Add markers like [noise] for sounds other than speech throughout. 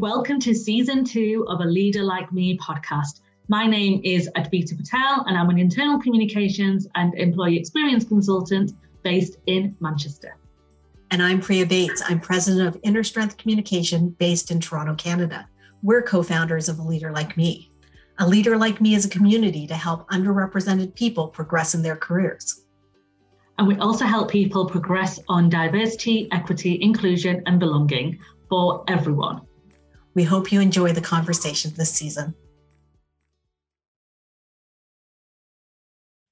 and welcome to season two of a Leader Like Me podcast. My name is Advita Patel, and I'm an internal communications and employee experience consultant based in Manchester. And I'm Priya Bates. I'm president of Inner Strength Communication based in Toronto, Canada. We're co founders of A Leader Like Me. A Leader Like Me is a community to help underrepresented people progress in their careers. And we also help people progress on diversity, equity, inclusion, and belonging for everyone. We hope you enjoy the conversation this season.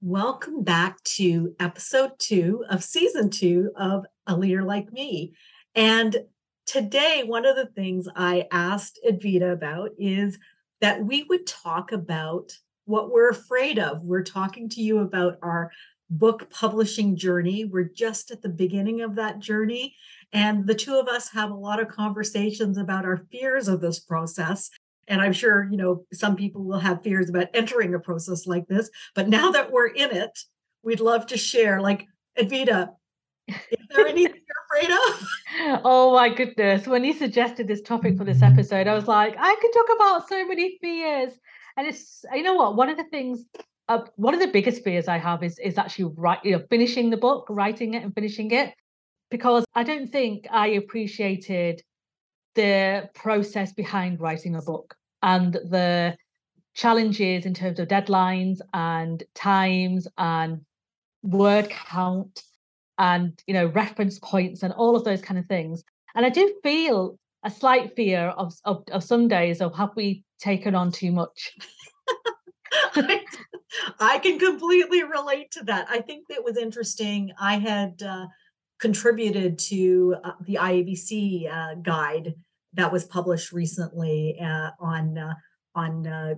Welcome back to episode two of season two of A Leader Like Me. And today, one of the things I asked Advita about is that we would talk about what we're afraid of. We're talking to you about our book publishing journey. We're just at the beginning of that journey. And the two of us have a lot of conversations about our fears of this process. And I'm sure, you know, some people will have fears about entering a process like this. But now that we're in it, we'd love to share. Like, Advita, is there [laughs] anything you're afraid of? Oh my goodness. When you suggested this topic for this episode, I was like, I could talk about so many fears. And it's, you know what, one of the things uh, one of the biggest fears I have is is actually write, you know, finishing the book, writing it and finishing it because I don't think I appreciated the process behind writing a book and the challenges in terms of deadlines and times and word count and you know reference points and all of those kind of things and i do feel a slight fear of of, of some days of have we taken on too much [laughs] I, can completely relate to that. I think that was interesting. I had uh, contributed to uh, the IABC uh, guide that was published recently uh, on uh, on uh,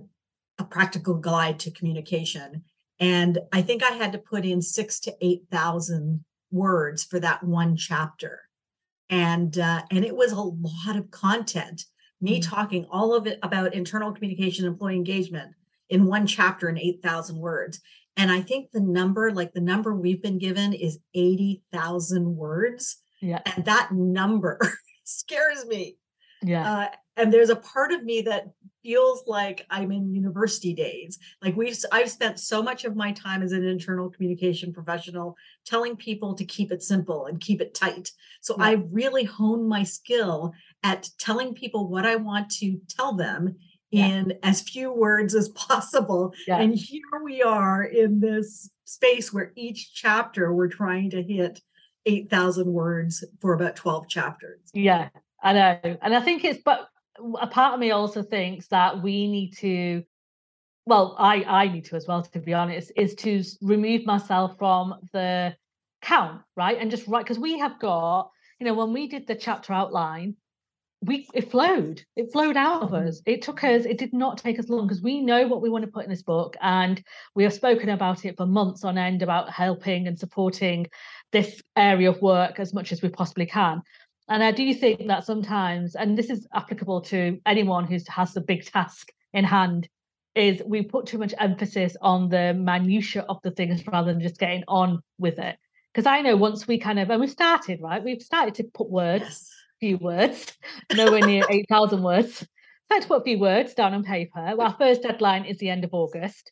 a practical guide to communication, and I think I had to put in six to eight thousand words for that one chapter, and and it was a lot of content. Me mm-hmm. talking all of it about internal communication, employee engagement in one chapter in 8,000 words. And I think the number, like the number we've been given, is 80,000 words. Yeah. And that number [laughs] scares me. Yeah. Uh, and there's a part of me that feels like I'm in university days. Like we've, I've spent so much of my time as an internal communication professional telling people to keep it simple and keep it tight. So yeah. I've really honed my skill at telling people what I want to tell them in as few words as possible. Yeah. And here we are in this space where each chapter we're trying to hit 8,000 words for about 12 chapters. Yeah, I know. And I think it's, but a part of me also thinks that we need to, well, I, I need to as well, to be honest, is to remove myself from the count, right? And just write, because we have got, you know, when we did the chapter outline, we it flowed. It flowed out of mm-hmm. us. It took us it did not take us long because we know what we want to put in this book and we have spoken about it for months on end about helping and supporting this area of work as much as we possibly can. And i do think that sometimes and this is applicable to anyone who has the big task in hand is we put too much emphasis on the minutia of the things rather than just getting on with it. Because i know once we kind of and we started right? We've started to put words yes few words, nowhere near 8,000 words. I had to put a few words down on paper. Well, our first deadline is the end of August,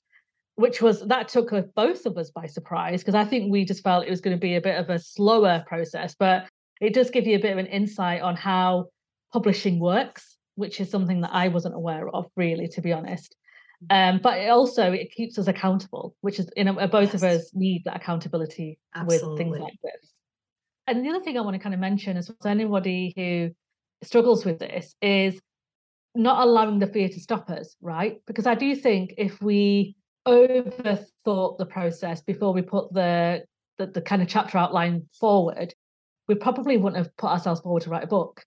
which was that took both of us by surprise because I think we just felt it was going to be a bit of a slower process, but it does give you a bit of an insight on how publishing works, which is something that I wasn't aware of, really, to be honest. Mm. Um, but it also it keeps us accountable, which is you know both yes. of us need that accountability Absolutely. with things like this and the other thing I want to kind of mention as well anybody who struggles with this is not allowing the fear to stop us, right? Because I do think if we overthought the process before we put the, the the, kind of chapter outline forward, we probably wouldn't have put ourselves forward to write a book.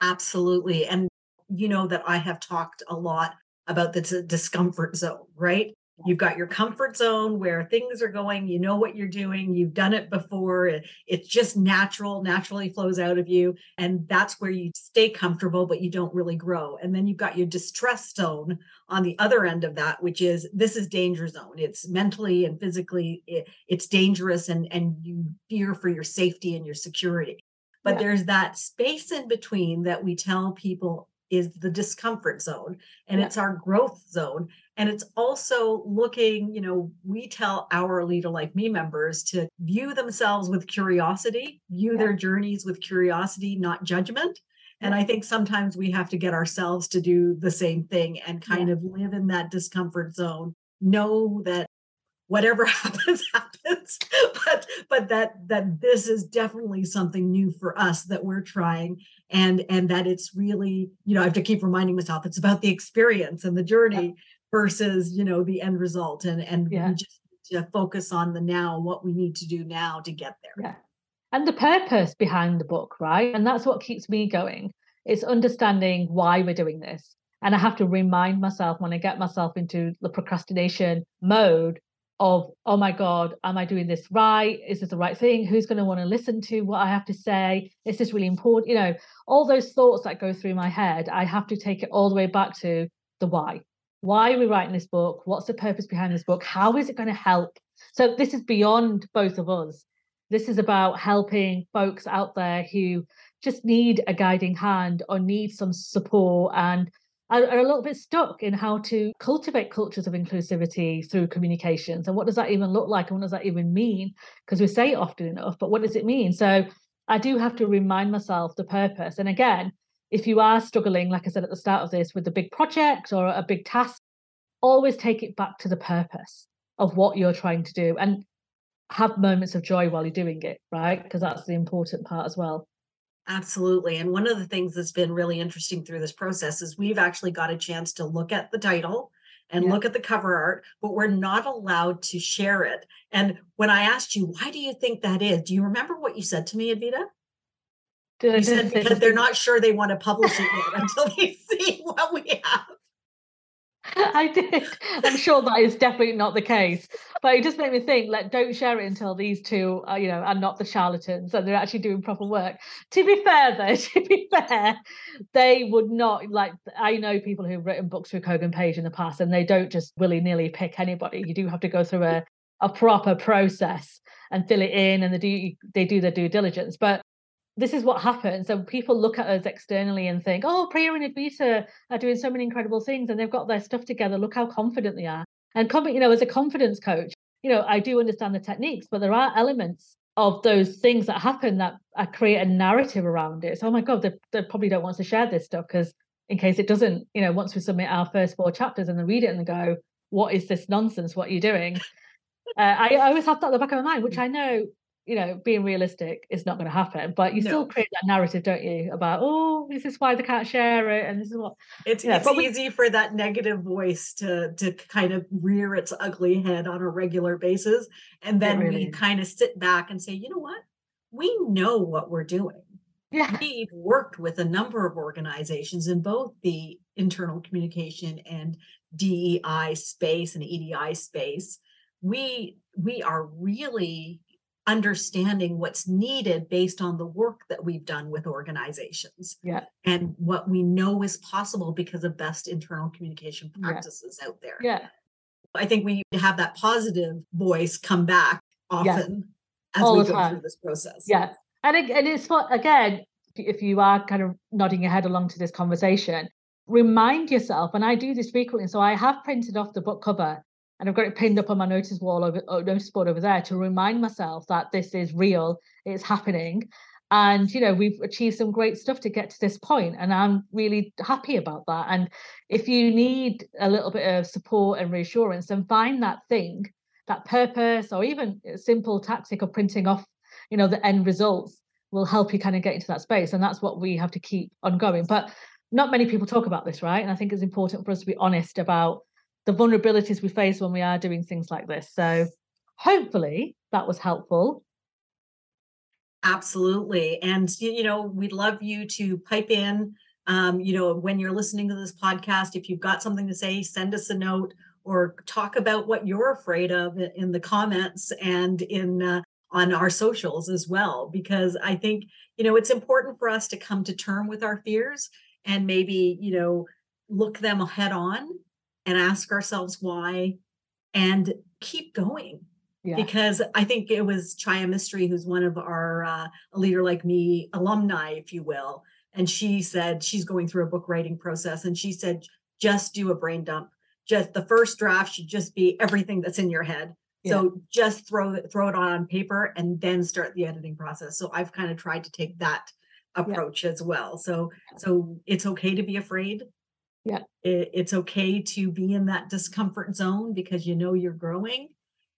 Absolutely. And you know that I have talked a lot about the discomfort zone, right? You've got your comfort zone where things are going, you know what you're doing, you've done it before, it's just natural, naturally flows out of you. And that's where you stay comfortable, but you don't really grow. And then you've got your distress zone on the other end of that, which is this is danger zone. It's mentally and physically, it, it's dangerous and, and you fear for your safety and your security. But yeah. there's that space in between that we tell people is the discomfort zone and Yeah. it's our growth zone and it's also looking you know we tell our leader like me members to view themselves with curiosity view Yeah. their journeys with curiosity not judgment and i think sometimes we have to get ourselves to do the same thing and kind of live in that discomfort zone know that whatever [laughs] happens happens but but that that this is definitely something new for us that we're trying and and that it's really you know i have to keep reminding myself it's about the experience and the journey versus you know the end result and and Yeah. we just need to focus on the now what we need to do now to get there Yeah. And the purpose behind the book, right? And that's what keeps me going. It's understanding why we're doing this. And I have to remind myself when I get myself into the procrastination mode of, oh my God, am I doing this right? Is this the right thing? Who's going to want to listen to what I have to say? Is this really important? You know, all those thoughts that go through my head, I have to take it all the way back to the why. Why are we writing this book? What's the purpose behind this book? How is it going to help? So this is beyond both of us. This is about helping folks out there who just need a guiding hand or need some support and are, are a little bit stuck in how to cultivate cultures of inclusivity through communications. And what does that even look like? And what does that even mean? Because we say it often enough, but what does it mean? So I do have to remind myself the purpose. And again, if you are struggling, like I said at the start of this, with a big project or a big task, always take it back to the purpose of what you're trying to do and have moments of joy while you're doing it, right? Because that's the important part as well. Absolutely. And one of the things that's been really interesting through this process is we've actually got a chance to look at the title and Yeah. look at the cover art, but we're not allowed to share it. And when I asked you, why do you think that is? Do you remember what you said to me, Advita? Did I You said because they're not sure they want to publish it yet until they [laughs] see what we have. [laughs] I did. I'm sure that is definitely not the case, but it just made me think. Like, don't share it until these two, are, you know, are not the charlatans and they're actually doing proper work. To be fair, though, [laughs] to be fair, they would not like. I know people who've written books with Kogan Page in the past, and they don't just willy nilly pick anybody. You do have to go through a a proper process and fill it in, and they do they do their due diligence. But this is what happens. So people look at us externally and think, oh, Priya and Advita are doing so many incredible things and they've got their stuff together. Look how confident they are. And, you know, as a confidence coach, you know, I do understand the techniques, but there are elements of those things that happen that uh, create a narrative around it. So, oh my God, they, they probably don't want to share this stuff because in case it doesn't, you know, once we submit our first four chapters and they read it and they go, what is this nonsense? What are you doing? uh, I, I always have that at the back of my mind, which I know you know, being realistic is not going to happen, but you still create that narrative, don't you? About, oh, this is why they can't share it, and this is what. It's Yeah, it's we- easy for that negative voice to to kind of rear its ugly head on a regular basis. And then really we is. kind of sit back and say, you know what? We know what we're doing. Yeah, we've worked with a number of organizations in both the internal communication and DEI space and EDI space. We we are really understanding what's needed based on the work that we've done with organizations yeah, and what we know is possible because of best internal communication Yeah. practices out there. yeah. I think we need to have that positive voice come back often as All we go time. through this process. Yeah. And, ag- and it's what, again, if you are kind of nodding your head along to this conversation, remind yourself, and I do this frequently. So I have printed off the book cover and I've got it pinned up on my notice wall over oh, notice board over there to remind myself that this is real, it's happening. And you know, we've achieved some great stuff to get to this point, and I'm really happy about that. And if you need a little bit of support and reassurance, then find that thing, that purpose, or even a simple tactic of printing off, you know, the end results will help you kind of get into that space. And that's what we have to keep ongoing. But not many people talk about this, right? And I think it's important for us to be honest about the vulnerabilities we face when we are doing things like this. So hopefully that was helpful. Absolutely. And, you know, we'd love you to pipe in. Um, you know, when you're listening to this podcast, if you've got something to say, send us a note or talk about what you're afraid of in the comments and in uh, on our socials as well. Because I think, you know, it's important for us to come to term with our fears and maybe, you know, look them head on and ask ourselves why and keep going Yeah. because I think it was Chaya Mistry, who's one of our uh, a leader like me alumni, if you will, and she said she's going through a book writing process and she said just do a brain dump just the first draft should just be everything that's in your head yeah. so just throw it throw it on paper and then start the editing process so i've kind of tried to take that approach yeah. as well so so it's okay to be afraid yeah it, it's okay to be in that discomfort zone because you know you're growing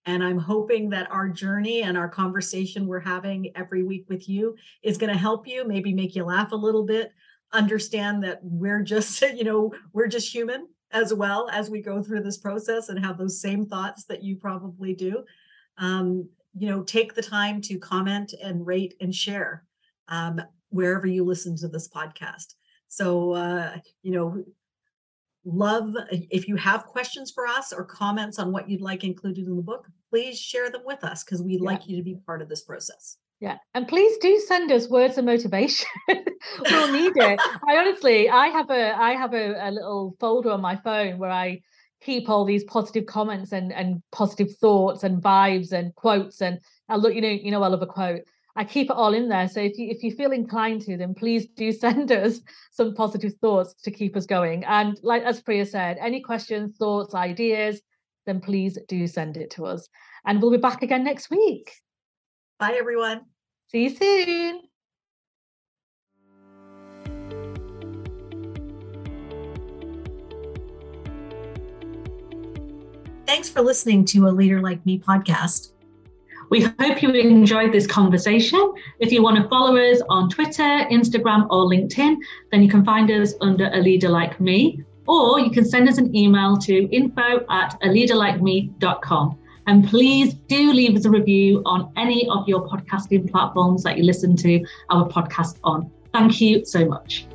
and I'm hoping that our journey and our conversation we're having every week with you is going to help you, maybe make you laugh a little bit, understand that we're just, [laughs] you know, we're just human as well as we go through this process and have those same thoughts that you probably do. Um, you know, take the time to comment and rate and share um, wherever you listen to this podcast. So, uh, you know, love if you have questions for us or comments on what you'd like included in the book please share them with us because we'd yeah. like you to be part of this process. Yeah and please do send us words of motivation. [laughs] We'll need it. [laughs] I honestly i have a i have a, a little folder on my phone where i keep all these positive comments and and positive thoughts and vibes and quotes and i look you know you know i love a quote I keep it all in there. So if you if you feel inclined to, then please do [laughs] send us some positive thoughts to keep us going. And like as Priya said, any questions, thoughts, ideas, then please do send it to us. And we'll be back again next week. Bye everyone. See you soon. Thanks for listening to a Leader Like Me podcast. We hope you enjoyed this conversation. If you want to follow us on Twitter, Instagram, or LinkedIn, then you can find us under A Leader Like Me, or you can send us an email to info at a leaderlikeme.com. And please do leave us a review on any of your podcasting platforms that you listen to our podcast on. Thank you so much.